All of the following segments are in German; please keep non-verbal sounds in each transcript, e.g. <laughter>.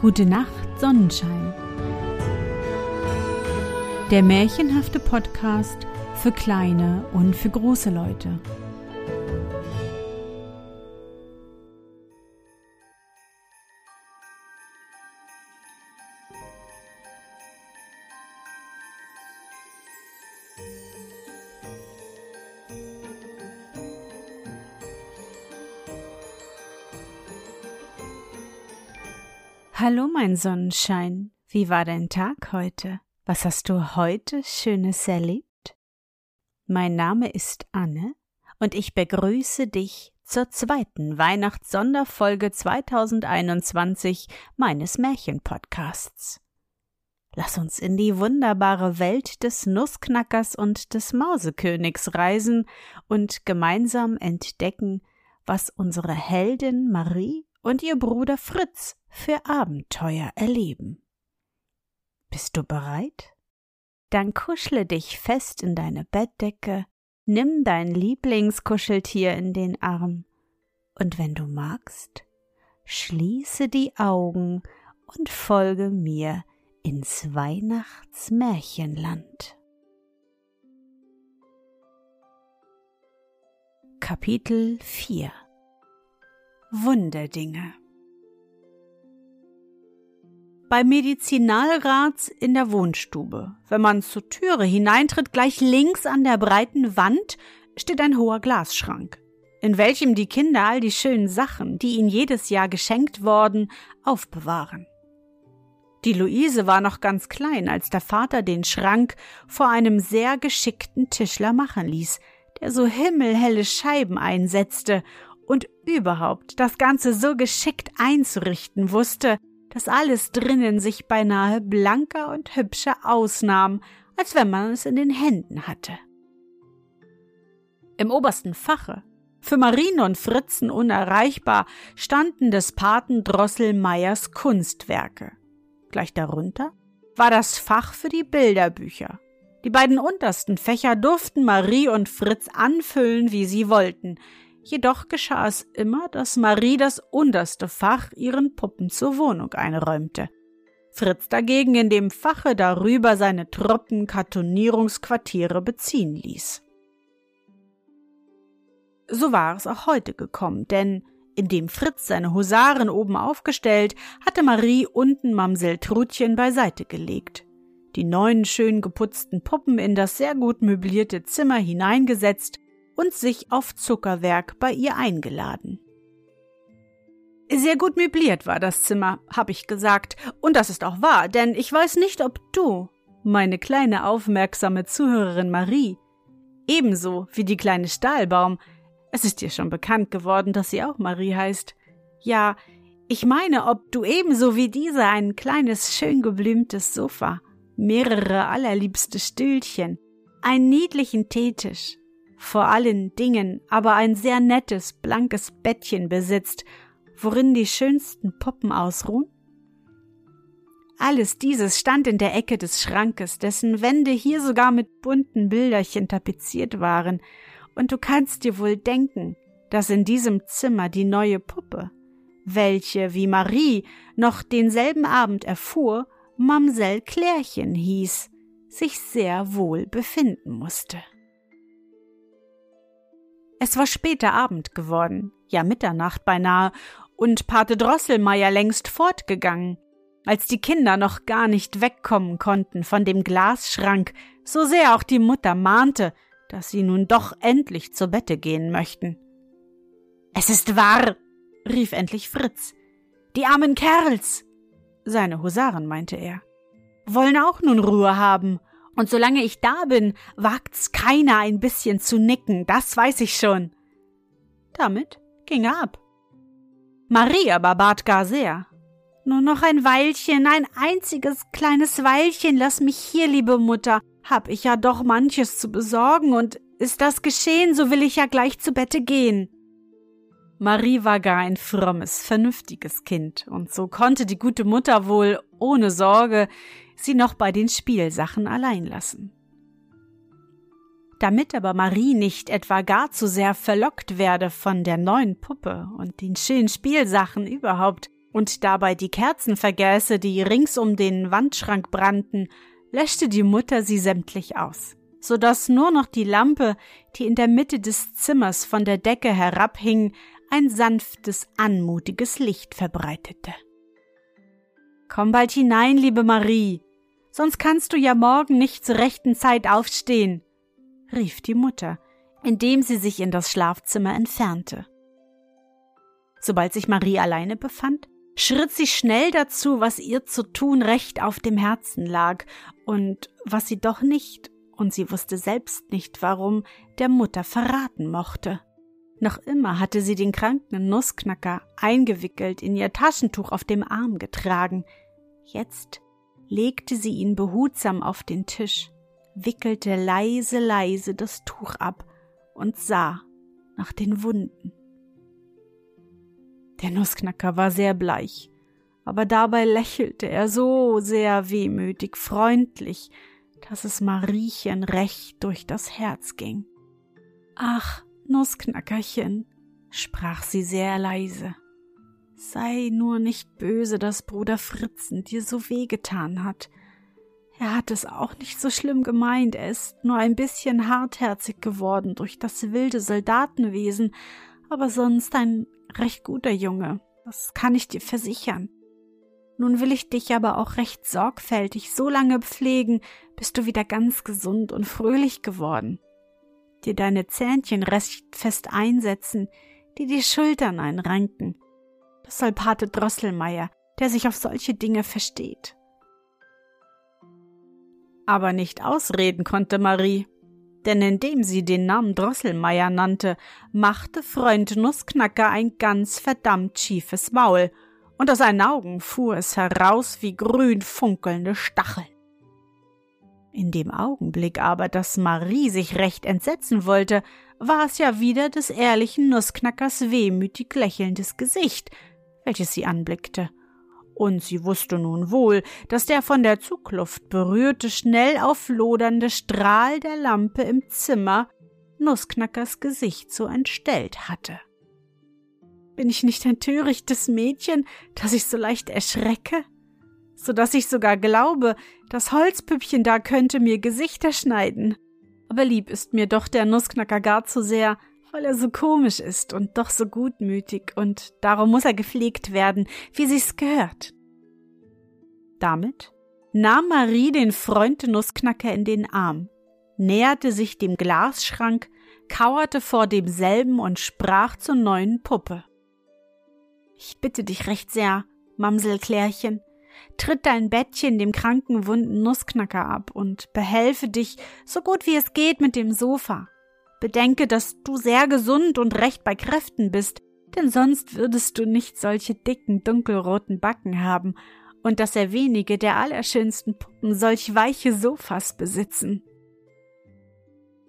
Gute Nacht, Sonnenschein. Der märchenhafte Podcast für kleine und für große Leute. Hallo, mein Sonnenschein. Wie war dein Tag heute? Was hast du heute Schönes erlebt? Mein Name ist Anne und ich begrüße dich zur zweiten Weihnachtssonderfolge 2021 meines Märchenpodcasts. Lass uns in die wunderbare Welt des Nussknackers und des Mausekönigs reisen und gemeinsam entdecken, was unsere Heldin Marie und ihr Bruder Fritz für Abenteuer erleben. Bist du bereit? Dann kuschle dich fest in deine Bettdecke, nimm dein Lieblingskuscheltier in den Arm und wenn du magst, schließe die Augen und folge mir ins Weihnachtsmärchenland. Kapitel 4 Wunderdinge bei Medizinalrats in der Wohnstube. Wenn man zur Türe hineintritt, gleich links an der breiten Wand steht ein hoher Glasschrank, in welchem die Kinder all die schönen Sachen, die ihnen jedes Jahr geschenkt worden, aufbewahren. Die Luise war noch ganz klein, als der Vater den Schrank vor einem sehr geschickten Tischler machen ließ, der so himmelhelle Scheiben einsetzte und überhaupt das Ganze so geschickt einzurichten wusste, dass alles drinnen sich beinahe blanker und hübscher ausnahm, als wenn man es in den Händen hatte. Im obersten Fache, für Marine und Fritzen unerreichbar, standen des Paten Drosselmeiers Kunstwerke. Gleich darunter war das Fach für die Bilderbücher. Die beiden untersten Fächer durften Marie und Fritz anfüllen, wie sie wollten, Jedoch geschah es immer, dass Marie das unterste Fach ihren Puppen zur Wohnung einräumte. Fritz dagegen in dem Fache darüber seine Truppen Kartonierungsquartiere beziehen ließ. So war es auch heute gekommen, denn indem Fritz seine Husaren oben aufgestellt, hatte Marie unten Mamsell Trutchen beiseite gelegt, die neun schön geputzten Puppen in das sehr gut möblierte Zimmer hineingesetzt und sich auf Zuckerwerk bei ihr eingeladen. Sehr gut möbliert war das Zimmer, hab ich gesagt, und das ist auch wahr, denn ich weiß nicht, ob du, meine kleine aufmerksame Zuhörerin Marie, ebenso wie die kleine Stahlbaum, es ist dir schon bekannt geworden, dass sie auch Marie heißt, ja, ich meine, ob du ebenso wie diese ein kleines, schön geblümtes Sofa, mehrere allerliebste Stühlchen, einen niedlichen Teetisch, vor allen Dingen aber ein sehr nettes, blankes Bettchen besitzt, worin die schönsten Puppen ausruhen? Alles dieses stand in der Ecke des Schrankes, dessen Wände hier sogar mit bunten Bilderchen tapeziert waren, und du kannst dir wohl denken, dass in diesem Zimmer die neue Puppe, welche, wie Marie noch denselben Abend erfuhr, Mamsell Klärchen hieß, sich sehr wohl befinden musste. Es war später Abend geworden, ja Mitternacht beinahe, und Pate Drosselmeier längst fortgegangen, als die Kinder noch gar nicht wegkommen konnten von dem Glasschrank, so sehr auch die Mutter mahnte, dass sie nun doch endlich zu Bette gehen möchten. Es ist wahr, rief endlich Fritz. Die armen Kerls. Seine Husaren, meinte er, wollen auch nun Ruhe haben und solange ich da bin, wagt's keiner ein bisschen zu nicken, das weiß ich schon. Damit ging er ab. Marie aber bat gar sehr. Nur noch ein Weilchen, ein einziges kleines Weilchen, lass mich hier, liebe Mutter. Hab ich ja doch manches zu besorgen, und ist das geschehen, so will ich ja gleich zu Bette gehen. Marie war gar ein frommes, vernünftiges Kind, und so konnte die gute Mutter wohl ohne Sorge sie noch bei den Spielsachen allein lassen. Damit aber Marie nicht etwa gar zu sehr verlockt werde von der neuen Puppe und den schönen Spielsachen überhaupt, und dabei die Kerzen vergäße, die rings um den Wandschrank brannten, löschte die Mutter sie sämtlich aus, so dass nur noch die Lampe, die in der Mitte des Zimmers von der Decke herabhing, ein sanftes, anmutiges Licht verbreitete. Komm bald hinein, liebe Marie, sonst kannst du ja morgen nicht zur rechten Zeit aufstehen, rief die Mutter, indem sie sich in das Schlafzimmer entfernte. Sobald sich Marie alleine befand, schritt sie schnell dazu, was ihr zu tun recht auf dem Herzen lag und was sie doch nicht, und sie wusste selbst nicht warum, der Mutter verraten mochte. Noch immer hatte sie den kranken Nussknacker eingewickelt in ihr Taschentuch auf dem Arm getragen. Jetzt legte sie ihn behutsam auf den Tisch, wickelte leise, leise das Tuch ab und sah nach den Wunden. Der Nussknacker war sehr bleich, aber dabei lächelte er so sehr wehmütig freundlich, dass es Mariechen recht durch das Herz ging. Ach, Nussknackerchen, sprach sie sehr leise, sei nur nicht böse, dass Bruder Fritzen dir so wehgetan hat. Er hat es auch nicht so schlimm gemeint, er ist nur ein bisschen hartherzig geworden durch das wilde Soldatenwesen, aber sonst ein recht guter Junge, das kann ich dir versichern. Nun will ich dich aber auch recht sorgfältig so lange pflegen, bis du wieder ganz gesund und fröhlich geworden dir deine Zähnchen recht fest einsetzen, die die Schultern einranken. Das soll Pate Drosselmeier, der sich auf solche Dinge versteht. Aber nicht ausreden konnte Marie, denn indem sie den Namen Drosselmeier nannte, machte Freund Nussknacker ein ganz verdammt schiefes Maul, und aus seinen Augen fuhr es heraus wie grün funkelnde Stacheln. In dem Augenblick aber, dass Marie sich recht entsetzen wollte, war es ja wieder des ehrlichen Nussknackers wehmütig lächelndes Gesicht, welches sie anblickte. Und sie wusste nun wohl, dass der von der Zugluft berührte, schnell auflodernde Strahl der Lampe im Zimmer Nussknackers Gesicht so entstellt hatte. Bin ich nicht ein törichtes Mädchen, das ich so leicht erschrecke? so dass ich sogar glaube, das Holzpüppchen da könnte mir Gesichter schneiden. Aber lieb ist mir doch der Nussknacker gar zu sehr, weil er so komisch ist und doch so gutmütig, und darum muss er gepflegt werden, wie sich's gehört. Damit nahm Marie den Freund Nussknacker in den Arm, näherte sich dem Glasschrank, kauerte vor demselben und sprach zur neuen Puppe. Ich bitte dich recht sehr, Mamsel Klärchen, tritt dein Bettchen dem kranken wunden Nussknacker ab und behelfe dich so gut wie es geht mit dem Sofa. Bedenke, dass du sehr gesund und recht bei Kräften bist, denn sonst würdest du nicht solche dicken, dunkelroten Backen haben und dass er wenige der allerschönsten Puppen solch weiche Sofas besitzen.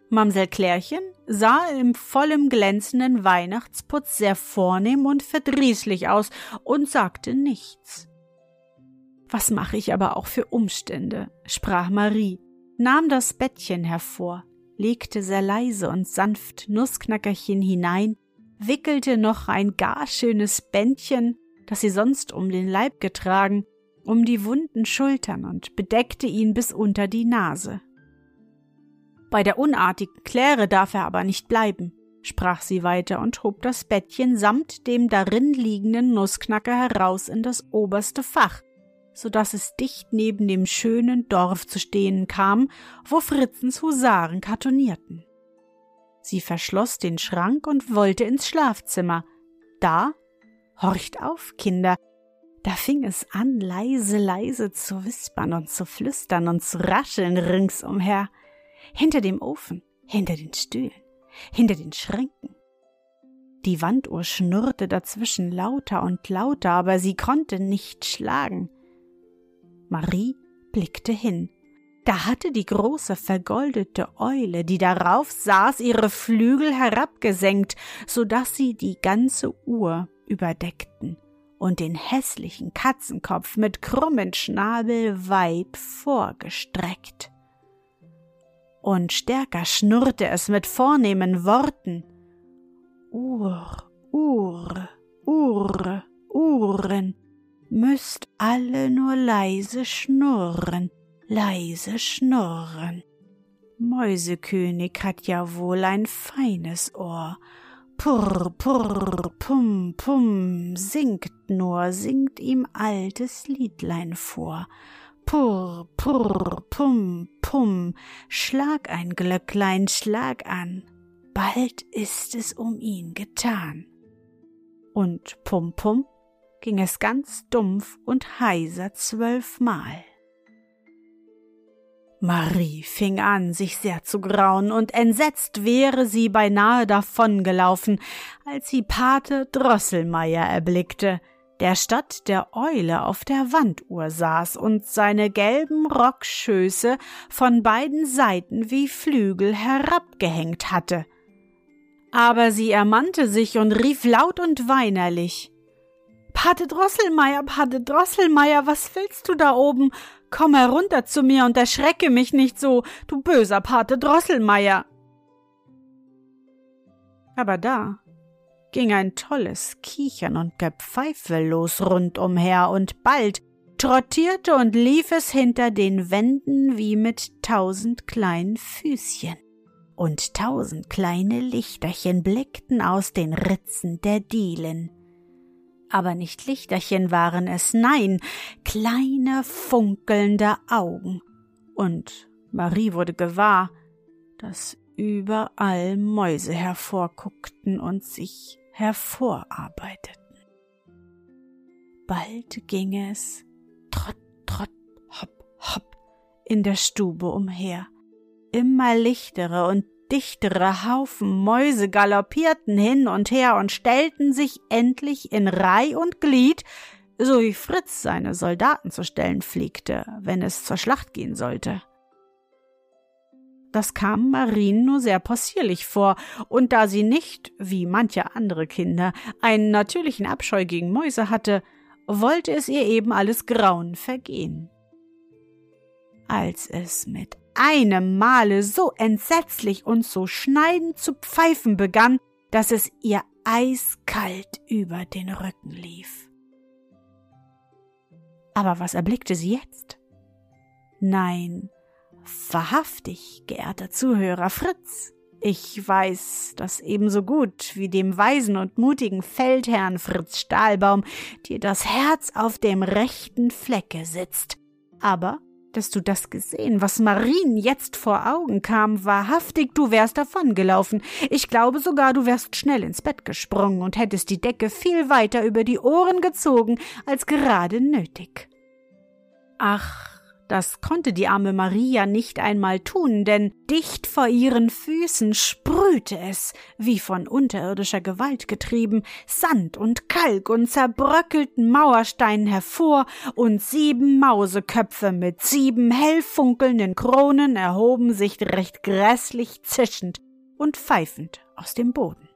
Mamsell Klärchen sah im vollem glänzenden Weihnachtsputz sehr vornehm und verdrießlich aus und sagte nichts. Was mache ich aber auch für Umstände? sprach Marie, nahm das Bettchen hervor, legte sehr leise und sanft Nussknackerchen hinein, wickelte noch ein gar schönes Bändchen, das sie sonst um den Leib getragen, um die wunden Schultern und bedeckte ihn bis unter die Nase. Bei der unartigen Kläre darf er aber nicht bleiben, sprach sie weiter und hob das Bettchen samt dem darin liegenden Nussknacker heraus in das oberste Fach, so dass es dicht neben dem schönen Dorf zu stehen kam, wo Fritzens Husaren kartonierten. Sie verschloss den Schrank und wollte ins Schlafzimmer. Da, horcht auf, Kinder, da fing es an, leise, leise zu wispern und zu flüstern und zu rascheln ringsumher, hinter dem Ofen, hinter den Stühlen, hinter den Schränken. Die Wanduhr schnurrte dazwischen lauter und lauter, aber sie konnte nicht schlagen. Marie blickte hin. Da hatte die große vergoldete Eule, die darauf saß, ihre Flügel herabgesenkt, so dass sie die ganze Uhr überdeckten und den hässlichen Katzenkopf mit krummen Schnabel weit vorgestreckt. Und stärker schnurrte es mit vornehmen Worten. Uhr, Uhr, Uhr, Uhren, alle nur leise schnurren, leise schnurren. Mäusekönig hat ja wohl ein feines Ohr. Purr, purr, pum, pum, singt nur, singt ihm altes Liedlein vor. Purr, purr, pum, pum, schlag ein Glöcklein, schlag an, bald ist es um ihn getan. Und pum, pum ging es ganz dumpf und heiser zwölfmal. Marie fing an, sich sehr zu grauen, und entsetzt wäre sie beinahe davongelaufen, als sie Pate Drosselmeier erblickte, der statt der Eule auf der Wanduhr saß und seine gelben Rockschöße von beiden Seiten wie Flügel herabgehängt hatte. Aber sie ermannte sich und rief laut und weinerlich Pate Drosselmeier, Pate Drosselmeier, was willst du da oben? Komm herunter zu mir und erschrecke mich nicht so, du böser Pate Drosselmeier. Aber da ging ein tolles Kichern und Gepfeife los rundumher, und bald trottierte und lief es hinter den Wänden wie mit tausend kleinen Füßchen, und tausend kleine Lichterchen blickten aus den Ritzen der Dielen. Aber nicht Lichterchen waren es, nein, kleine funkelnde Augen. Und Marie wurde gewahr, dass überall Mäuse hervorguckten und sich hervorarbeiteten. Bald ging es trott, trott, hopp, hopp in der Stube umher. Immer lichtere und dichtere Haufen Mäuse galoppierten hin und her und stellten sich endlich in Reih und Glied, so wie Fritz seine Soldaten zu stellen pflegte, wenn es zur Schlacht gehen sollte. Das kam Marien nur sehr possierlich vor, und da sie nicht, wie manche andere Kinder, einen natürlichen Abscheu gegen Mäuse hatte, wollte es ihr eben alles Grauen vergehen. Als es mit einem Male so entsetzlich und so schneidend zu pfeifen begann, dass es ihr eiskalt über den Rücken lief. Aber was erblickte sie jetzt? Nein, wahrhaftig, geehrter Zuhörer Fritz, ich weiß das ebenso gut wie dem weisen und mutigen Feldherrn Fritz Stahlbaum dir das Herz auf dem rechten Flecke sitzt. Aber Hättest du das gesehen, was Marien jetzt vor Augen kam, wahrhaftig, du wärst davongelaufen. Ich glaube sogar, du wärst schnell ins Bett gesprungen und hättest die Decke viel weiter über die Ohren gezogen, als gerade nötig. Ach, das konnte die arme Maria nicht einmal tun, denn dicht vor ihren Füßen sprühte es, wie von unterirdischer Gewalt getrieben, Sand und Kalk und zerbröckelten Mauersteinen hervor, und sieben Mauseköpfe mit sieben hell funkelnden Kronen erhoben sich recht grässlich zischend und pfeifend aus dem Boden.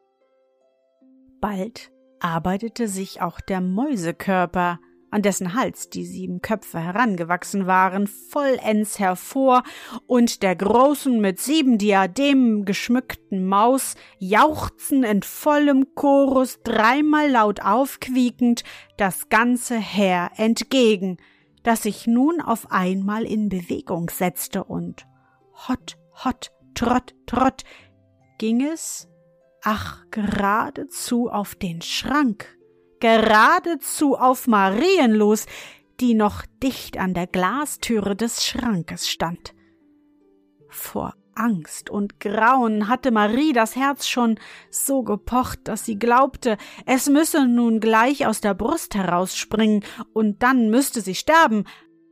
Bald arbeitete sich auch der Mäusekörper an dessen Hals die sieben Köpfe herangewachsen waren, vollends hervor, und der großen mit sieben Diademen geschmückten Maus jauchzen in vollem Chorus dreimal laut aufquiekend das ganze Heer entgegen, das sich nun auf einmal in Bewegung setzte und hot, hot, trott, trott ging es, ach geradezu auf den Schrank, geradezu auf Marien los, die noch dicht an der Glastüre des Schrankes stand. Vor Angst und Grauen hatte Marie das Herz schon so gepocht, dass sie glaubte, es müsse nun gleich aus der Brust herausspringen, und dann müsste sie sterben,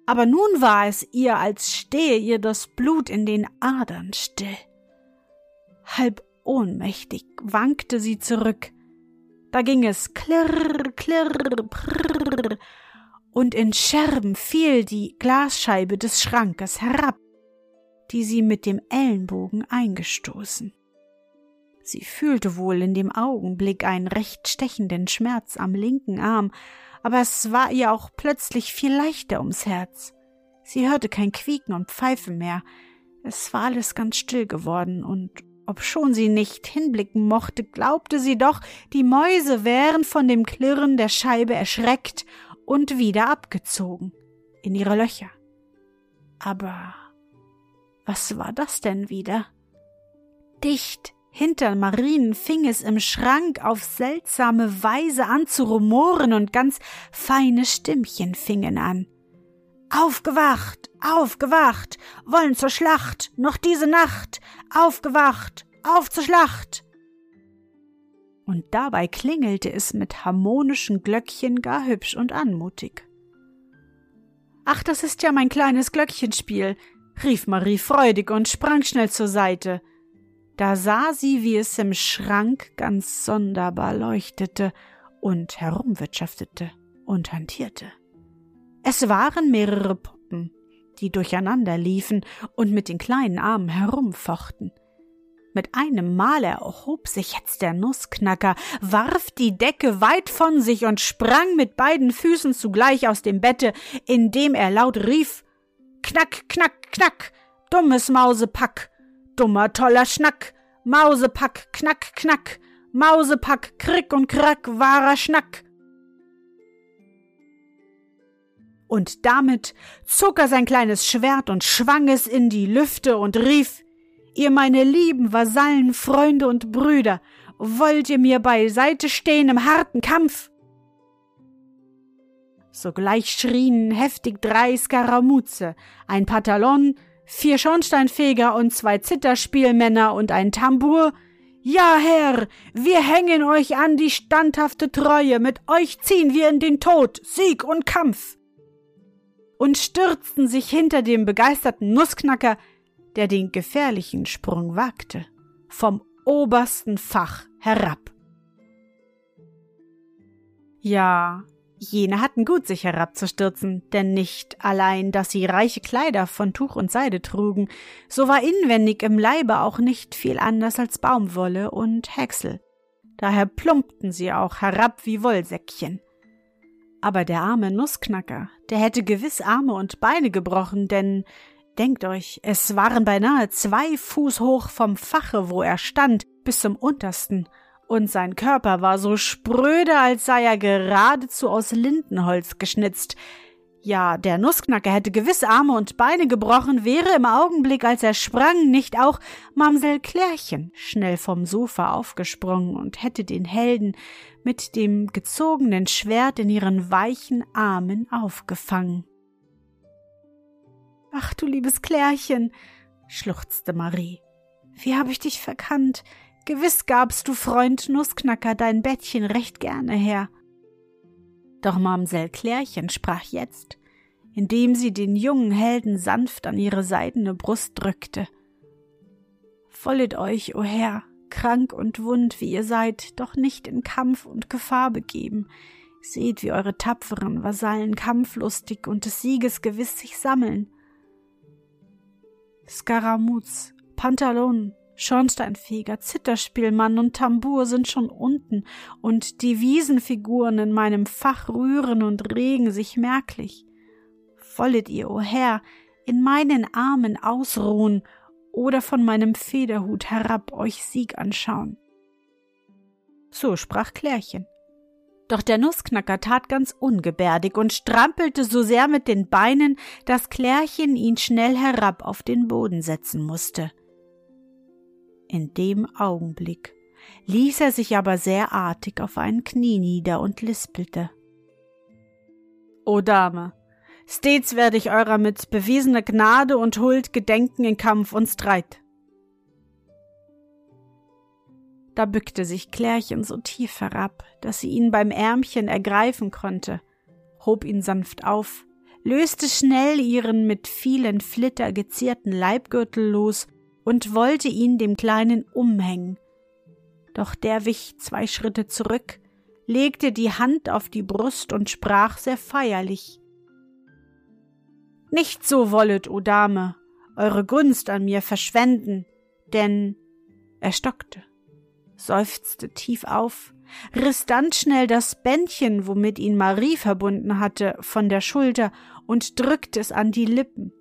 aber nun war es ihr, als stehe ihr das Blut in den Adern still. Halb ohnmächtig wankte sie zurück, da ging es klirr, klirr, prrr, und in Scherben fiel die Glasscheibe des Schrankes herab, die sie mit dem Ellenbogen eingestoßen. Sie fühlte wohl in dem Augenblick einen recht stechenden Schmerz am linken Arm, aber es war ihr auch plötzlich viel leichter ums Herz. Sie hörte kein Quieken und Pfeifen mehr, es war alles ganz still geworden, und Obschon sie nicht hinblicken mochte, glaubte sie doch, die Mäuse wären von dem Klirren der Scheibe erschreckt und wieder abgezogen in ihre Löcher. Aber was war das denn wieder? Dicht hinter Marien fing es im Schrank auf seltsame Weise an zu rumoren und ganz feine Stimmchen fingen an. Aufgewacht, aufgewacht, wollen zur Schlacht, noch diese Nacht, aufgewacht, auf zur Schlacht. Und dabei klingelte es mit harmonischen Glöckchen gar hübsch und anmutig. Ach, das ist ja mein kleines Glöckchenspiel, rief Marie freudig und sprang schnell zur Seite. Da sah sie, wie es im Schrank ganz sonderbar leuchtete und herumwirtschaftete und hantierte. Es waren mehrere Puppen, die durcheinander liefen und mit den kleinen Armen herumfochten. Mit einem Mal erhob sich jetzt der Nussknacker, warf die Decke weit von sich und sprang mit beiden Füßen zugleich aus dem Bette, indem er laut rief Knack, knack, knack, dummes Mausepack, dummer toller Schnack, Mausepack, knack, knack, Mausepack, krick und krack, wahrer Schnack. Und damit zog er sein kleines Schwert und schwang es in die Lüfte und rief Ihr meine lieben Vasallen, Freunde und Brüder, wollt ihr mir beiseite stehen im harten Kampf? Sogleich schrien heftig drei Skaramuze, ein Pantalon, vier Schornsteinfeger und zwei Zitterspielmänner und ein Tambour. Ja, Herr, wir hängen euch an die standhafte Treue, mit euch ziehen wir in den Tod, Sieg und Kampf. Und stürzten sich hinter dem begeisterten Nussknacker der den gefährlichen Sprung wagte, vom obersten Fach herab. Ja, jene hatten gut, sich herabzustürzen, denn nicht allein, dass sie reiche Kleider von Tuch und Seide trugen, so war inwendig im Leibe auch nicht viel anders als Baumwolle und Häcksel. Daher plumpten sie auch herab wie Wollsäckchen. Aber der arme Nussknacker, der hätte gewiss Arme und Beine gebrochen, denn Denkt euch, es waren beinahe zwei Fuß hoch vom Fache, wo er stand, bis zum untersten, und sein Körper war so spröde, als sei er geradezu aus Lindenholz geschnitzt. Ja, der Nussknacker hätte gewiss Arme und Beine gebrochen, wäre im Augenblick, als er sprang, nicht auch Mamsell Klärchen schnell vom Sofa aufgesprungen und hätte den Helden mit dem gezogenen Schwert in ihren weichen Armen aufgefangen. Ach du liebes Klärchen, schluchzte Marie. Wie hab ich dich verkannt? Gewiss gabst du Freund Nussknacker dein Bettchen recht gerne her. Doch Mamsell Klärchen sprach jetzt, indem sie den jungen Helden sanft an ihre seidene Brust drückte. Wollet euch, o oh Herr, krank und wund wie ihr seid, doch nicht in Kampf und Gefahr begeben. Seht, wie eure tapferen Vasallen kampflustig und des Sieges gewiss sich sammeln. Skaramuz, Pantalon, Schornsteinfeger, Zitterspielmann und Tambour sind schon unten, und die Wiesenfiguren in meinem Fach rühren und regen sich merklich. Wollet ihr, o oh Herr, in meinen Armen ausruhen oder von meinem Federhut herab euch Sieg anschauen? So sprach Klärchen. Doch der Nussknacker tat ganz ungebärdig und strampelte so sehr mit den Beinen, dass Klärchen ihn schnell herab auf den Boden setzen musste. In dem Augenblick ließ er sich aber sehr artig auf ein Knie nieder und lispelte. O Dame, stets werde ich eurer mit bewiesener Gnade und Huld gedenken in Kampf und Streit. Da bückte sich Klärchen so tief herab, dass sie ihn beim Ärmchen ergreifen konnte, hob ihn sanft auf, löste schnell ihren mit vielen Flitter gezierten Leibgürtel los und wollte ihn dem Kleinen umhängen. Doch der wich zwei Schritte zurück, legte die Hand auf die Brust und sprach sehr feierlich Nicht so wollet, o Dame, eure Gunst an mir verschwenden, denn er stockte seufzte tief auf, riss dann schnell das Bändchen, womit ihn Marie verbunden hatte, von der Schulter und drückte es an die Lippen,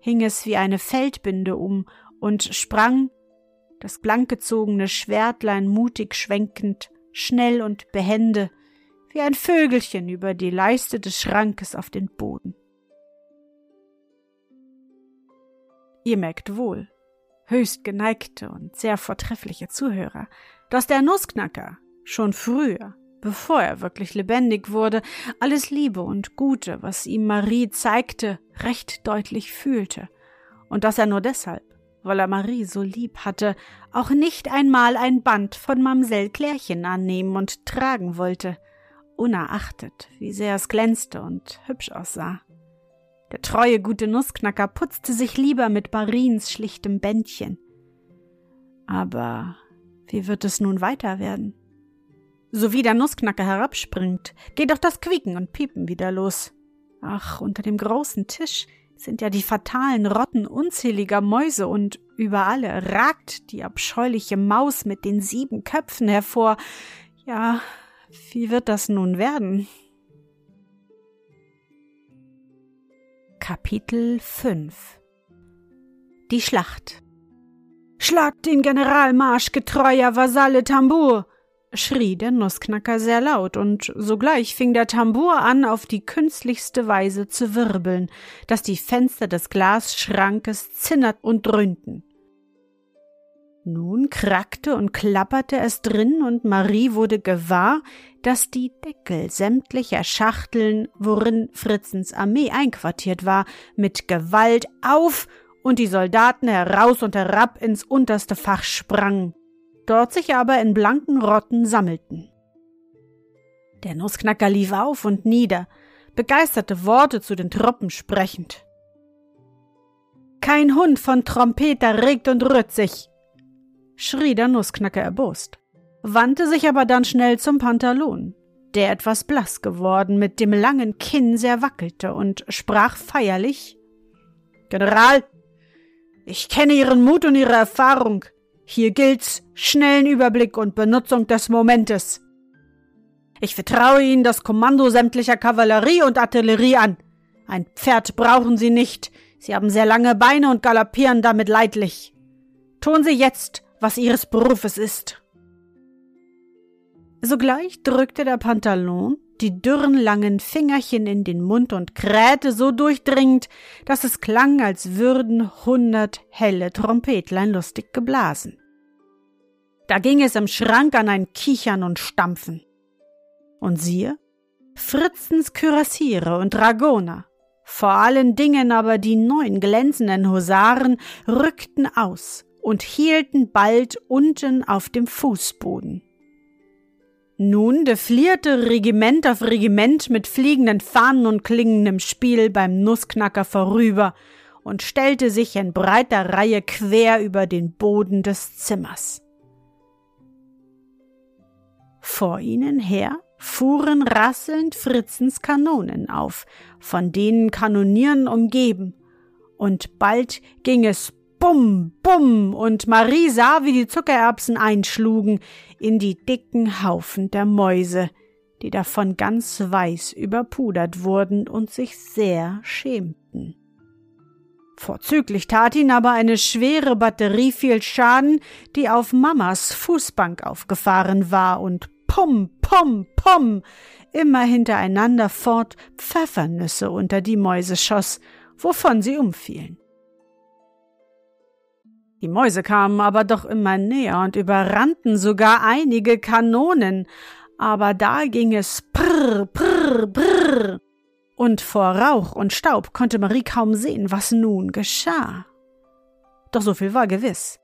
hing es wie eine Feldbinde um und sprang, das blankgezogene Schwertlein mutig schwenkend, schnell und behende, wie ein Vögelchen über die Leiste des Schrankes auf den Boden. Ihr merkt wohl, höchst geneigte und sehr vortreffliche Zuhörer, dass der Nussknacker schon früher, bevor er wirklich lebendig wurde, alles Liebe und Gute, was ihm Marie zeigte, recht deutlich fühlte, und dass er nur deshalb, weil er Marie so lieb hatte, auch nicht einmal ein Band von Mamsell Klärchen annehmen und tragen wollte, unerachtet, wie sehr es glänzte und hübsch aussah. Der treue gute Nussknacker putzte sich lieber mit Marins schlichtem Bändchen. Aber wie wird es nun weiter werden? So wie der Nussknacker herabspringt, geht auch das Quieken und Piepen wieder los. Ach, unter dem großen Tisch sind ja die fatalen Rotten unzähliger Mäuse und über alle ragt die abscheuliche Maus mit den sieben Köpfen hervor. Ja, wie wird das nun werden? Kapitel 5 Die Schlacht Schlagt den Generalmarsch, getreuer Vasalle Tambour! Schrie der Nussknacker sehr laut, und sogleich fing der Tambour an, auf die künstlichste Weise zu wirbeln, dass die Fenster des Glasschrankes zinnert und dröhnten. Nun krackte und klapperte es drin, und Marie wurde gewahr, dass die Deckel sämtlicher Schachteln, worin Fritzens Armee einquartiert war, mit Gewalt auf und die Soldaten heraus und herab ins unterste Fach sprangen dort sich aber in blanken Rotten sammelten. Der Nussknacker lief auf und nieder, begeisterte Worte zu den Truppen sprechend. Kein Hund von Trompeter regt und rührt sich, schrie der Nussknacker erbost, wandte sich aber dann schnell zum Pantalon, der etwas blass geworden, mit dem langen Kinn sehr wackelte und sprach feierlich General, ich kenne Ihren Mut und Ihre Erfahrung. Hier gilt's schnellen Überblick und Benutzung des Momentes. Ich vertraue Ihnen das Kommando sämtlicher Kavallerie und Artillerie an. Ein Pferd brauchen Sie nicht. Sie haben sehr lange Beine und galoppieren damit leidlich. Tun Sie jetzt, was Ihres Berufes ist. Sogleich drückte der Pantalon die dürren langen Fingerchen in den Mund und krähte so durchdringend, dass es klang, als würden hundert helle Trompetlein lustig geblasen. Da ging es im Schrank an ein Kichern und Stampfen. Und siehe, Fritzens Kürassiere und Dragoner, vor allen Dingen aber die neun glänzenden Husaren, rückten aus und hielten bald unten auf dem Fußboden. Nun deflierte Regiment auf Regiment mit fliegenden Fahnen und klingendem Spiel beim Nussknacker vorüber und stellte sich in breiter Reihe quer über den Boden des Zimmers. Vor ihnen her fuhren rasselnd Fritzens Kanonen auf, von denen Kanonieren umgeben, und bald ging es Bumm, bumm, und Marie sah, wie die Zuckererbsen einschlugen in die dicken Haufen der Mäuse, die davon ganz weiß überpudert wurden und sich sehr schämten. Vorzüglich tat ihn aber eine schwere Batterie viel Schaden, die auf Mamas Fußbank aufgefahren war und pum, pum, pum, immer hintereinander fort Pfeffernüsse unter die Mäuse schoss, wovon sie umfielen. Die Mäuse kamen aber doch immer näher und überrannten sogar einige Kanonen, aber da ging es prr, prr, prr, und vor Rauch und Staub konnte Marie kaum sehen, was nun geschah. Doch so viel war gewiss,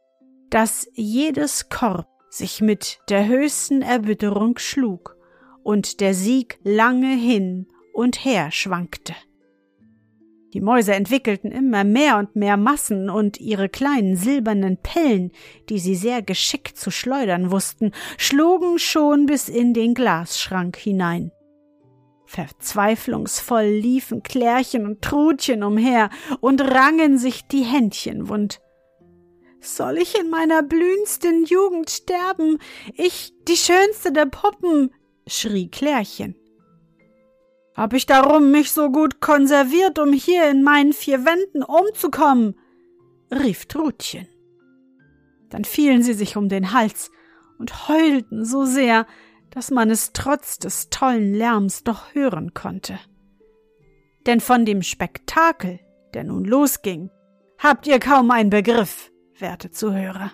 dass jedes Korb sich mit der höchsten Erbitterung schlug und der Sieg lange hin und her schwankte. Die Mäuse entwickelten immer mehr und mehr Massen, und ihre kleinen silbernen Pellen, die sie sehr geschickt zu schleudern wussten, schlugen schon bis in den Glasschrank hinein. Verzweiflungsvoll liefen Klärchen und Trutchen umher und rangen sich die Händchen wund. Soll ich in meiner blühendsten Jugend sterben? Ich, die schönste der Puppen, schrie Klärchen. Hab ich darum mich so gut konserviert, um hier in meinen vier Wänden umzukommen? rief Trutchen. Dann fielen sie sich um den Hals und heulten so sehr, dass man es trotz des tollen Lärms doch hören konnte. Denn von dem Spektakel, der nun losging, habt ihr kaum einen Begriff, werte Zuhörer.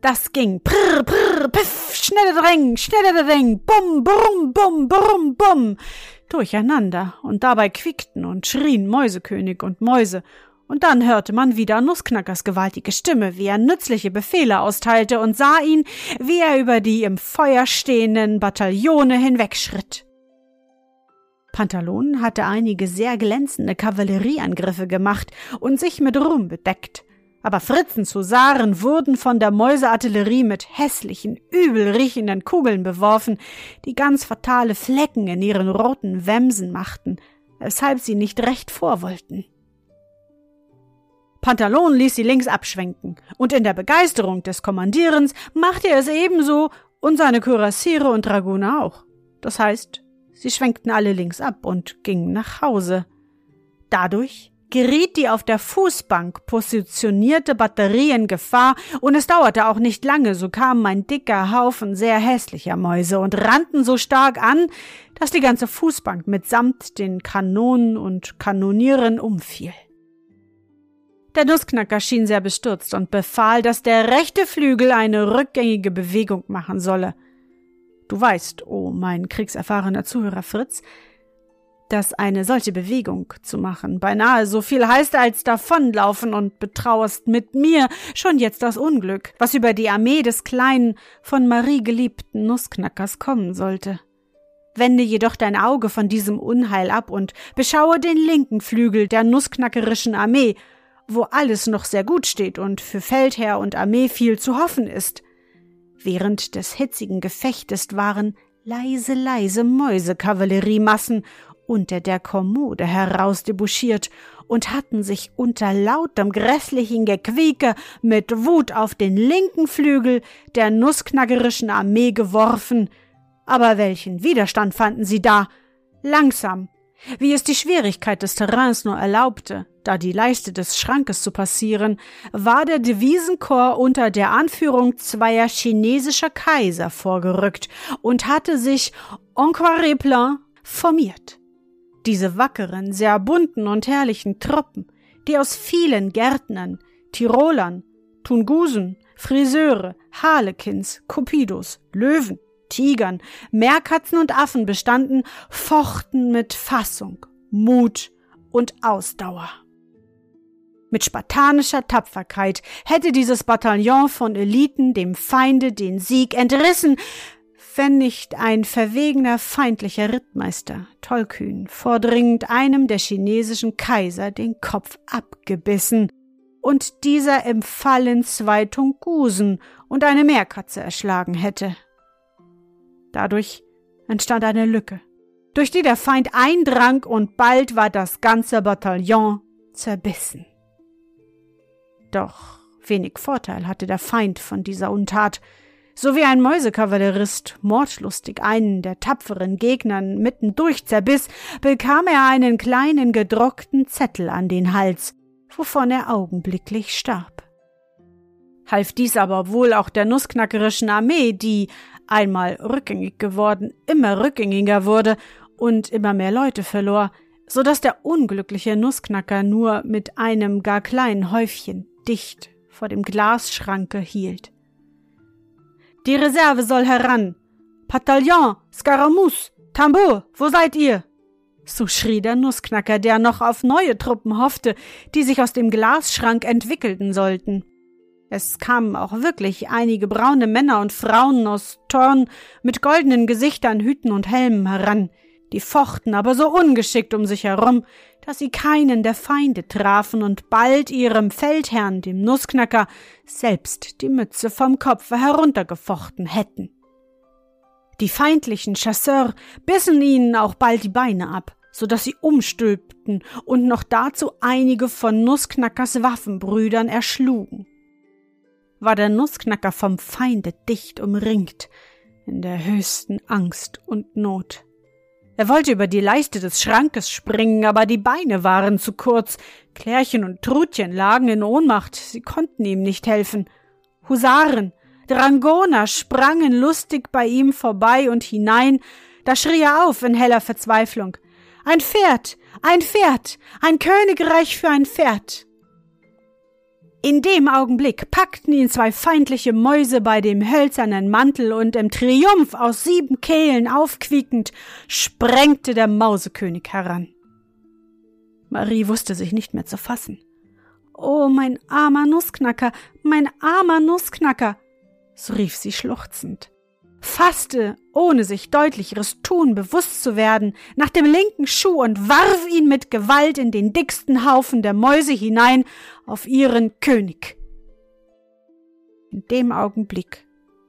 Das ging prr, prr, piff, schneller dräng, schneller dräng, bum, bum, bum, bum, bum, durcheinander, und dabei quiekten und schrien Mäusekönig und Mäuse, und dann hörte man wieder Nussknackers gewaltige Stimme, wie er nützliche Befehle austeilte und sah ihn, wie er über die im Feuer stehenden Bataillone hinwegschritt. Pantalon hatte einige sehr glänzende Kavallerieangriffe gemacht und sich mit Ruhm bedeckt. Aber Fritzens Husaren wurden von der Mäuseartillerie mit hässlichen, übel riechenden Kugeln beworfen, die ganz fatale Flecken in ihren roten Wämsen machten, weshalb sie nicht recht vorwollten. Pantalon ließ sie links abschwenken, und in der Begeisterung des Kommandierens machte er es ebenso und seine Kürassiere und Dragoner auch. Das heißt, sie schwenkten alle links ab und gingen nach Hause. Dadurch geriet die auf der Fußbank positionierte Batterie in Gefahr, und es dauerte auch nicht lange, so kam ein dicker Haufen sehr hässlicher Mäuse und rannten so stark an, dass die ganze Fußbank mitsamt den Kanonen und Kanonieren umfiel. Der Nussknacker schien sehr bestürzt und befahl, dass der rechte Flügel eine rückgängige Bewegung machen solle. Du weißt, oh mein kriegserfahrener Zuhörer Fritz, dass eine solche Bewegung zu machen beinahe so viel heißt als davonlaufen und betrauerst mit mir schon jetzt das Unglück, was über die Armee des kleinen, von Marie geliebten Nussknackers kommen sollte. Wende jedoch dein Auge von diesem Unheil ab und beschaue den linken Flügel der nussknackerischen Armee, wo alles noch sehr gut steht und für Feldherr und Armee viel zu hoffen ist. Während des hitzigen Gefechtes waren leise, leise Mäusekavalleriemassen unter der Kommode herausdebouchiert und hatten sich unter lautem grässlichen Gequieke mit Wut auf den linken Flügel der nussknackerischen Armee geworfen. Aber welchen Widerstand fanden sie da? Langsam, wie es die Schwierigkeit des Terrains nur erlaubte, da die Leiste des Schrankes zu passieren, war der Devisenchor unter der Anführung zweier chinesischer Kaiser vorgerückt und hatte sich en plein formiert. Diese wackeren, sehr bunten und herrlichen Truppen, die aus vielen Gärtnern, Tirolern, Tungusen, Friseure, Harlekins, Cupidos, Löwen, Tigern, Meerkatzen und Affen bestanden, fochten mit Fassung, Mut und Ausdauer. Mit spartanischer Tapferkeit hätte dieses Bataillon von Eliten dem Feinde den Sieg entrissen, wenn nicht ein verwegener feindlicher Rittmeister, tollkühn, vordringend einem der chinesischen Kaiser den Kopf abgebissen und dieser im Fallen zwei Tungusen und eine Meerkatze erschlagen hätte. Dadurch entstand eine Lücke, durch die der Feind eindrang und bald war das ganze Bataillon zerbissen. Doch wenig Vorteil hatte der Feind von dieser Untat, so wie ein Mäusekavallerist mordlustig einen der tapferen Gegnern mittendurch zerbiss, bekam er einen kleinen gedruckten Zettel an den Hals, wovon er augenblicklich starb. Half dies aber wohl auch der nussknackerischen Armee, die, einmal rückgängig geworden, immer rückgängiger wurde und immer mehr Leute verlor, so dass der unglückliche Nussknacker nur mit einem gar kleinen Häufchen dicht vor dem Glasschranke hielt. Die Reserve soll heran. Bataillon, Scaramouche, Tambour, wo seid ihr? So schrie der Nussknacker, der noch auf neue Truppen hoffte, die sich aus dem Glasschrank entwickelten sollten. Es kamen auch wirklich einige braune Männer und Frauen aus Torn mit goldenen Gesichtern, Hüten und Helmen heran, die fochten aber so ungeschickt um sich herum, dass sie keinen der Feinde trafen und bald ihrem Feldherrn, dem Nussknacker, selbst die Mütze vom Kopfe heruntergefochten hätten. Die feindlichen Chasseurs bissen ihnen auch bald die Beine ab, so dass sie umstülpten und noch dazu einige von Nussknackers Waffenbrüdern erschlugen. War der Nussknacker vom Feinde dicht umringt, in der höchsten Angst und Not. Er wollte über die Leiste des Schrankes springen, aber die Beine waren zu kurz. Klärchen und Trutchen lagen in Ohnmacht, sie konnten ihm nicht helfen. Husaren, Dragoner sprangen lustig bei ihm vorbei und hinein, da schrie er auf in heller Verzweiflung. Ein Pferd, ein Pferd, ein Königreich für ein Pferd. In dem Augenblick packten ihn zwei feindliche Mäuse bei dem hölzernen Mantel und im Triumph aus sieben Kehlen aufquiekend sprengte der Mausekönig heran. Marie wusste sich nicht mehr zu fassen. Oh, mein armer Nussknacker, mein armer Nussknacker, so rief sie schluchzend fasste, ohne sich deutlicheres Tun bewusst zu werden, nach dem linken Schuh und warf ihn mit Gewalt in den dicksten Haufen der Mäuse hinein auf ihren König. In dem Augenblick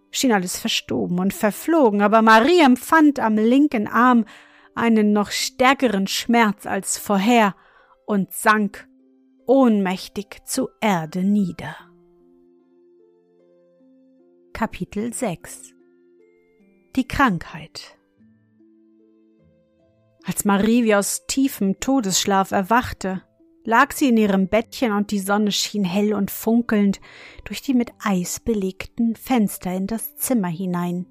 schien alles verstoben und verflogen, aber Marie empfand am linken Arm einen noch stärkeren Schmerz als vorher und sank ohnmächtig zu Erde nieder. Kapitel 6 die Krankheit. Als Marie wie aus tiefem Todesschlaf erwachte, lag sie in ihrem Bettchen und die Sonne schien hell und funkelnd durch die mit Eis belegten Fenster in das Zimmer hinein.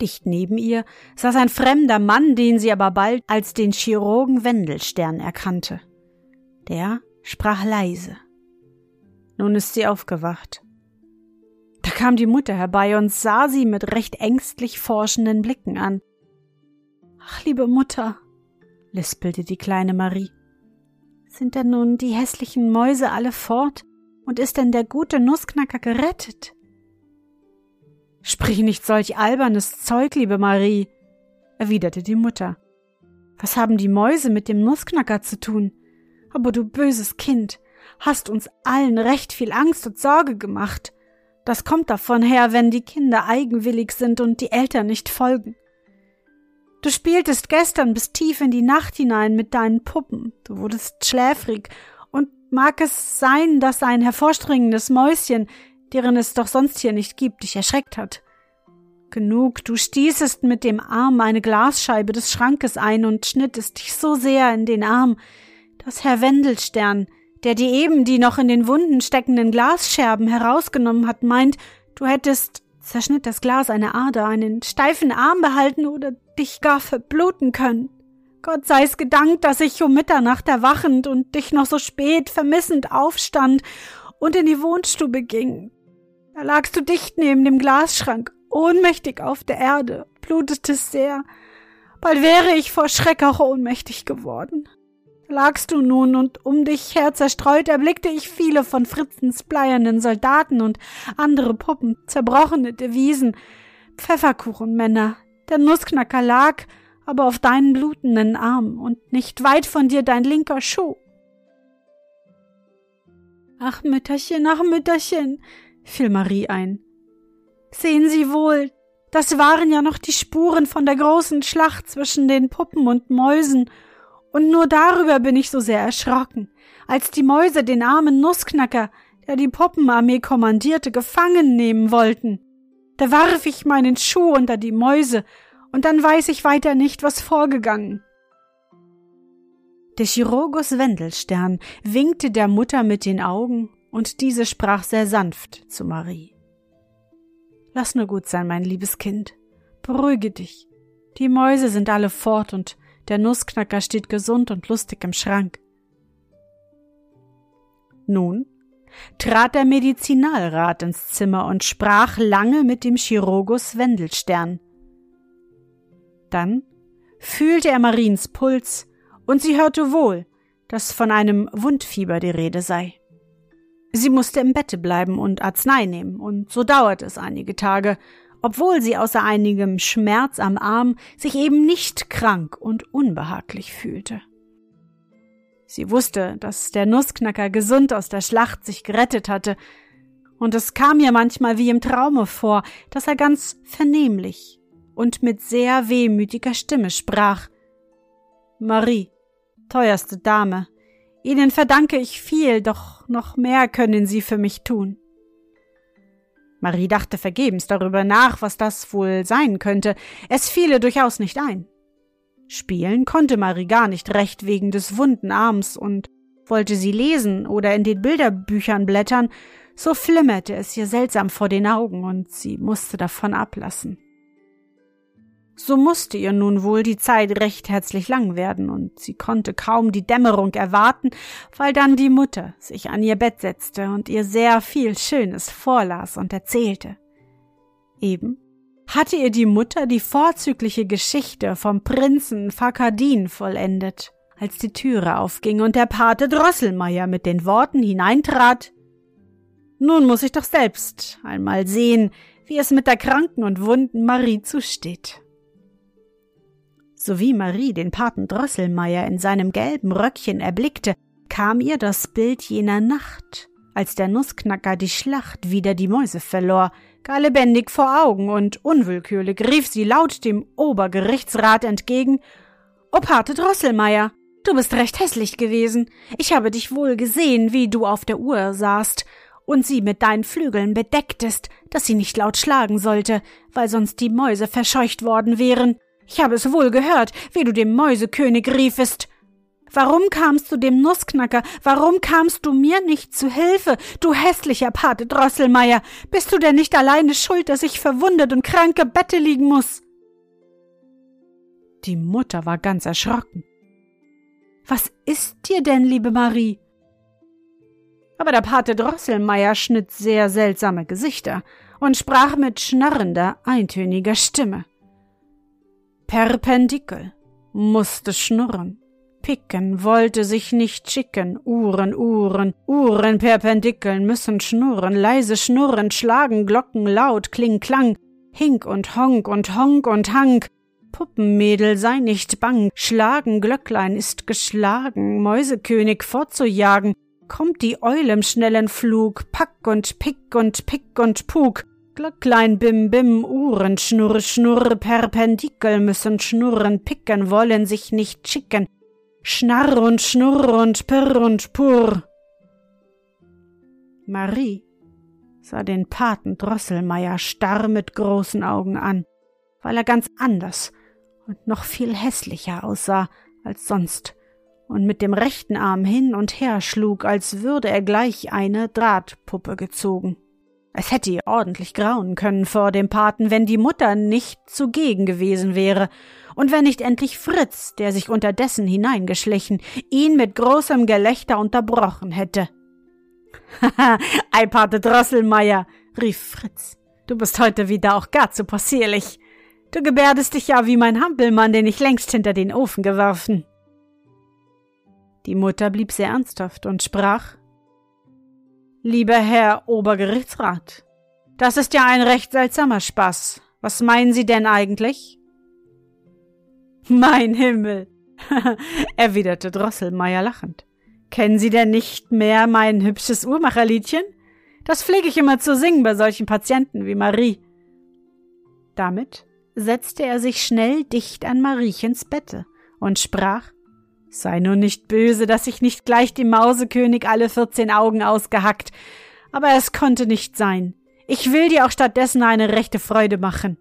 Dicht neben ihr saß ein fremder Mann, den sie aber bald als den Chirurgen Wendelstern erkannte. Der sprach leise. Nun ist sie aufgewacht. Kam die Mutter herbei und sah sie mit recht ängstlich forschenden Blicken an. Ach, liebe Mutter, lispelte die kleine Marie. Sind denn nun die hässlichen Mäuse alle fort und ist denn der gute Nussknacker gerettet? Sprich nicht solch albernes Zeug, liebe Marie, erwiderte die Mutter. Was haben die Mäuse mit dem Nussknacker zu tun? Aber du böses Kind, hast uns allen recht viel Angst und Sorge gemacht. Das kommt davon her, wenn die Kinder eigenwillig sind und die Eltern nicht folgen. Du spieltest gestern bis tief in die Nacht hinein mit deinen Puppen. Du wurdest schläfrig. Und mag es sein, dass ein hervorstringendes Mäuschen, deren es doch sonst hier nicht gibt, dich erschreckt hat? Genug, du stießest mit dem Arm eine Glasscheibe des Schrankes ein und schnittest dich so sehr in den Arm, dass Herr Wendelstern, der dir eben die noch in den Wunden steckenden Glasscherben herausgenommen hat, meint, du hättest, zerschnitt das Glas eine Ader, einen steifen Arm behalten oder dich gar verbluten können. Gott sei's gedankt, dass ich um Mitternacht erwachend und dich noch so spät vermissend aufstand und in die Wohnstube ging. Da lagst du dicht neben dem Glasschrank, ohnmächtig auf der Erde, blutetest sehr. Bald wäre ich vor Schreck auch ohnmächtig geworden lagst du nun, und um dich her zerstreut erblickte ich viele von Fritzens bleiernen Soldaten und andere Puppen, zerbrochene Devisen, Pfefferkuchenmänner. Der Nussknacker lag aber auf deinen blutenden Arm und nicht weit von dir dein linker Schuh. Ach, Mütterchen, ach, Mütterchen, fiel Marie ein. Sehen Sie wohl, das waren ja noch die Spuren von der großen Schlacht zwischen den Puppen und Mäusen, und nur darüber bin ich so sehr erschrocken, als die Mäuse den armen Nussknacker, der die Puppenarmee kommandierte, gefangen nehmen wollten. Da warf ich meinen Schuh unter die Mäuse, und dann weiß ich weiter nicht, was vorgegangen. Der Chirurgus Wendelstern winkte der Mutter mit den Augen, und diese sprach sehr sanft zu Marie. Lass nur gut sein, mein liebes Kind. Beruhige dich. Die Mäuse sind alle fort und der Nussknacker steht gesund und lustig im Schrank. Nun trat der Medizinalrat ins Zimmer und sprach lange mit dem Chirurgus Wendelstern. Dann fühlte er Mariens Puls und sie hörte wohl, dass von einem Wundfieber die Rede sei. Sie musste im Bette bleiben und Arznei nehmen, und so dauerte es einige Tage, obwohl sie außer einigem Schmerz am Arm sich eben nicht krank und unbehaglich fühlte. Sie wusste, dass der Nussknacker gesund aus der Schlacht sich gerettet hatte, und es kam ihr manchmal wie im Traume vor, dass er ganz vernehmlich und mit sehr wehmütiger Stimme sprach Marie, teuerste Dame, Ihnen verdanke ich viel, doch noch mehr können Sie für mich tun. Marie dachte vergebens darüber nach, was das wohl sein könnte. Es fiel ihr durchaus nicht ein. Spielen konnte Marie gar nicht recht wegen des wunden Arms, und wollte sie lesen oder in den Bilderbüchern blättern, so flimmerte es ihr seltsam vor den Augen, und sie musste davon ablassen. So musste ihr nun wohl die Zeit recht herzlich lang werden, und sie konnte kaum die Dämmerung erwarten, weil dann die Mutter sich an ihr Bett setzte und ihr sehr viel Schönes vorlas und erzählte. Eben hatte ihr die Mutter die vorzügliche Geschichte vom Prinzen Fakadin vollendet, als die Türe aufging und der Pate Drosselmeier mit den Worten hineintrat Nun muss ich doch selbst einmal sehen, wie es mit der kranken und wunden Marie zusteht sowie Marie den Paten Drosselmeier in seinem gelben Röckchen erblickte, kam ihr das Bild jener Nacht, als der Nussknacker die Schlacht wider die Mäuse verlor, gar lebendig vor Augen und unwillkürlich rief sie laut dem Obergerichtsrat entgegen O Pate Drosselmeier, du bist recht hässlich gewesen. Ich habe dich wohl gesehen, wie du auf der Uhr saßt und sie mit deinen Flügeln bedecktest, dass sie nicht laut schlagen sollte, weil sonst die Mäuse verscheucht worden wären. Ich habe es wohl gehört, wie du dem Mäusekönig riefest. Warum kamst du dem Nussknacker? Warum kamst du mir nicht zu Hilfe, du hässlicher Pate Drosselmeier? Bist du denn nicht alleine schuld, dass ich verwundet und krank im Bette liegen muss? Die Mutter war ganz erschrocken. Was ist dir denn, liebe Marie? Aber der Pate Drosselmeier schnitt sehr seltsame Gesichter und sprach mit schnarrender, eintöniger Stimme. Perpendikel, musste schnurren. Picken wollte sich nicht schicken, Uhren, Uhren, Uhren. Perpendikeln müssen schnurren, leise schnurren, schlagen Glocken laut, kling, klang, hink und honk und honk und hank, Puppenmädel sei nicht bang, schlagen Glöcklein ist geschlagen, Mäusekönig fortzujagen, kommt die Eul im schnellen Flug, pack und pick und pick und puk, Glöcklein bim bim, Uhren schnurr schnurr, Perpendikel müssen schnurren, picken wollen sich nicht schicken, Schnarr und schnurr und pirr und purr. Marie sah den Paten Drosselmeier starr mit großen Augen an, weil er ganz anders und noch viel hässlicher aussah als sonst und mit dem rechten Arm hin und her schlug, als würde er gleich eine Drahtpuppe gezogen. Es hätte ihr ordentlich grauen können vor dem Paten, wenn die Mutter nicht zugegen gewesen wäre, und wenn nicht endlich Fritz, der sich unterdessen hineingeschlichen, ihn mit großem Gelächter unterbrochen hätte. Haha, <laughs> ei Pate Drosselmeier, rief Fritz, du bist heute wieder auch gar zu possierlich. Du gebärdest dich ja wie mein Hampelmann, den ich längst hinter den Ofen geworfen. Die Mutter blieb sehr ernsthaft und sprach Lieber Herr Obergerichtsrat, das ist ja ein recht seltsamer Spaß. Was meinen Sie denn eigentlich? Mein Himmel, <laughs> erwiderte Drosselmeier lachend. Kennen Sie denn nicht mehr mein hübsches Uhrmacherliedchen? Das pflege ich immer zu singen bei solchen Patienten wie Marie. Damit setzte er sich schnell dicht an Mariechens Bette und sprach Sei nur nicht böse, dass ich nicht gleich dem Mausekönig alle vierzehn Augen ausgehackt, aber es konnte nicht sein. Ich will dir auch stattdessen eine rechte Freude machen.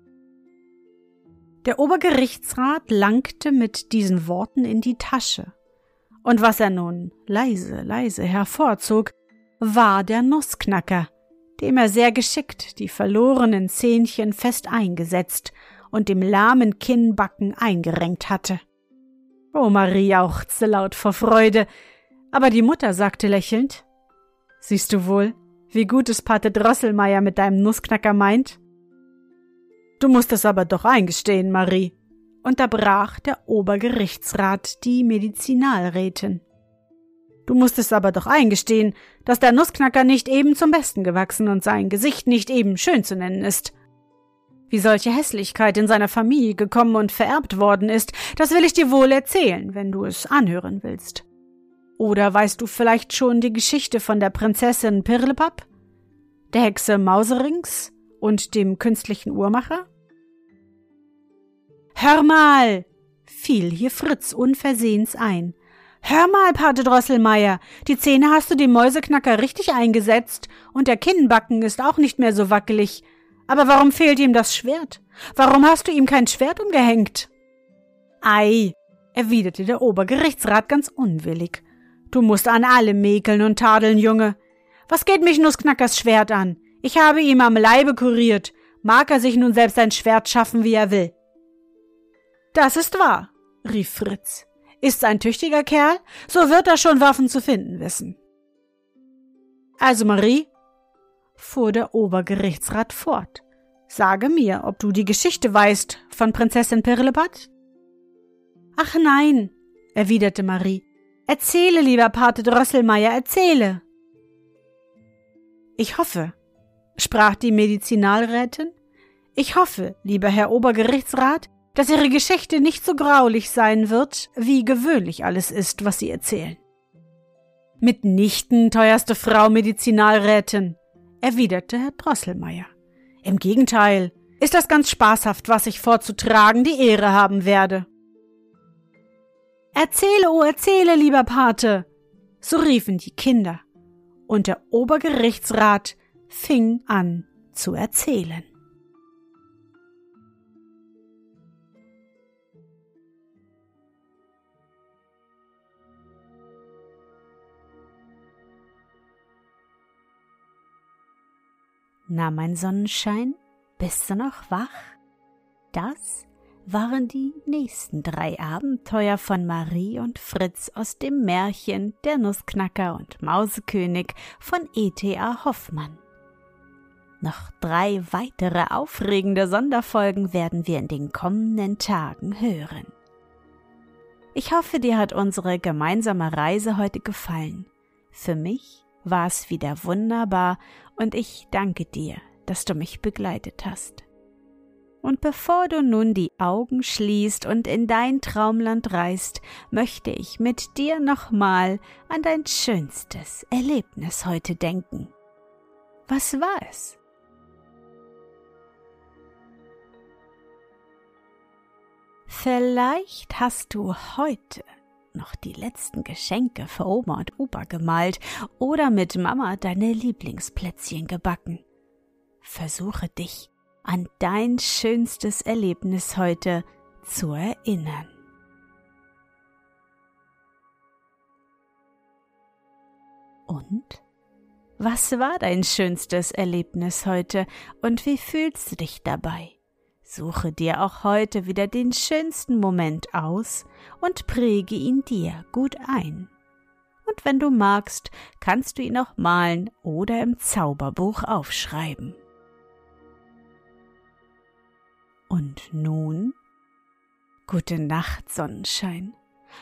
Der Obergerichtsrat langte mit diesen Worten in die Tasche, und was er nun leise, leise hervorzog, war der Nussknacker, dem er sehr geschickt die verlorenen Zähnchen fest eingesetzt und dem lahmen Kinnbacken eingerenkt hatte. Oh, Marie jauchzte laut vor Freude, aber die Mutter sagte lächelnd Siehst du wohl, wie gut es Pate Drosselmeier mit deinem Nussknacker meint? Du musst es aber doch eingestehen, Marie, unterbrach der Obergerichtsrat die Medizinalrätin. Du musst es aber doch eingestehen, dass der Nussknacker nicht eben zum Besten gewachsen und sein Gesicht nicht eben schön zu nennen ist. Wie solche Hässlichkeit in seiner Familie gekommen und vererbt worden ist, das will ich dir wohl erzählen, wenn du es anhören willst. Oder weißt du vielleicht schon die Geschichte von der Prinzessin Pirlipapp, der Hexe Mauserings und dem künstlichen Uhrmacher? Hör mal! fiel hier Fritz unversehens ein. Hör mal, Pate Drosselmeier, die Zähne hast du dem Mäuseknacker richtig eingesetzt und der Kinnbacken ist auch nicht mehr so wackelig. Aber warum fehlt ihm das Schwert? Warum hast du ihm kein Schwert umgehängt? Ei, erwiderte der Obergerichtsrat ganz unwillig. Du musst an allem mäkeln und tadeln, Junge. Was geht mich Nussknackers Schwert an? Ich habe ihm am Leibe kuriert. Mag er sich nun selbst ein Schwert schaffen, wie er will. Das ist wahr, rief Fritz. Ist ein tüchtiger Kerl, so wird er schon Waffen zu finden wissen. Also, Marie, fuhr der Obergerichtsrat fort, sage mir, ob du die Geschichte weißt von Prinzessin Pirlipat? Ach nein, erwiderte Marie. Erzähle, lieber Pate Drosselmeier, erzähle. Ich hoffe, sprach die Medizinalrätin, ich hoffe, lieber Herr Obergerichtsrat, dass Ihre Geschichte nicht so graulich sein wird, wie gewöhnlich alles ist, was Sie erzählen. Mitnichten, teuerste Frau Medizinalrätin, erwiderte Herr Drosselmeier. Im Gegenteil, ist das ganz spaßhaft, was ich vorzutragen die Ehre haben werde. Erzähle, oh, erzähle, lieber Pate, so riefen die Kinder, und der Obergerichtsrat fing an zu erzählen. Na, mein Sonnenschein, bist du noch wach? Das waren die nächsten drei Abenteuer von Marie und Fritz aus dem Märchen Der Nussknacker und Mausekönig von E.T.A. Hoffmann. Noch drei weitere aufregende Sonderfolgen werden wir in den kommenden Tagen hören. Ich hoffe, dir hat unsere gemeinsame Reise heute gefallen. Für mich war es wieder wunderbar und ich danke dir, dass du mich begleitet hast. Und bevor du nun die Augen schließt und in dein Traumland reist, möchte ich mit dir nochmal an dein schönstes Erlebnis heute denken. Was war es? Vielleicht hast du heute noch die letzten Geschenke für Oma und Opa gemalt oder mit Mama deine Lieblingsplätzchen gebacken. Versuche dich an dein schönstes Erlebnis heute zu erinnern. Und? Was war dein schönstes Erlebnis heute und wie fühlst du dich dabei? Suche dir auch heute wieder den schönsten Moment aus und präge ihn dir gut ein. Und wenn du magst, kannst du ihn auch malen oder im Zauberbuch aufschreiben. Und nun? Gute Nacht, Sonnenschein.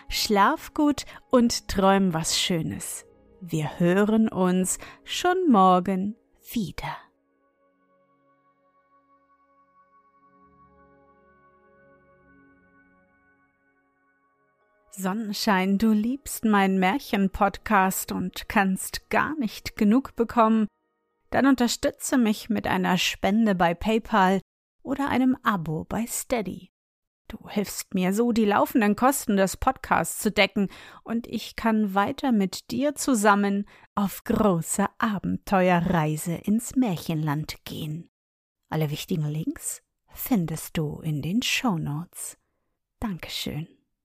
Schlaf gut und träum was Schönes. Wir hören uns schon morgen wieder. Sonnenschein, du liebst meinen Märchen-Podcast und kannst gar nicht genug bekommen, dann unterstütze mich mit einer Spende bei PayPal oder einem Abo bei Steady. Du hilfst mir so, die laufenden Kosten des Podcasts zu decken, und ich kann weiter mit dir zusammen auf große Abenteuerreise ins Märchenland gehen. Alle wichtigen Links findest du in den Show Notes. Dankeschön.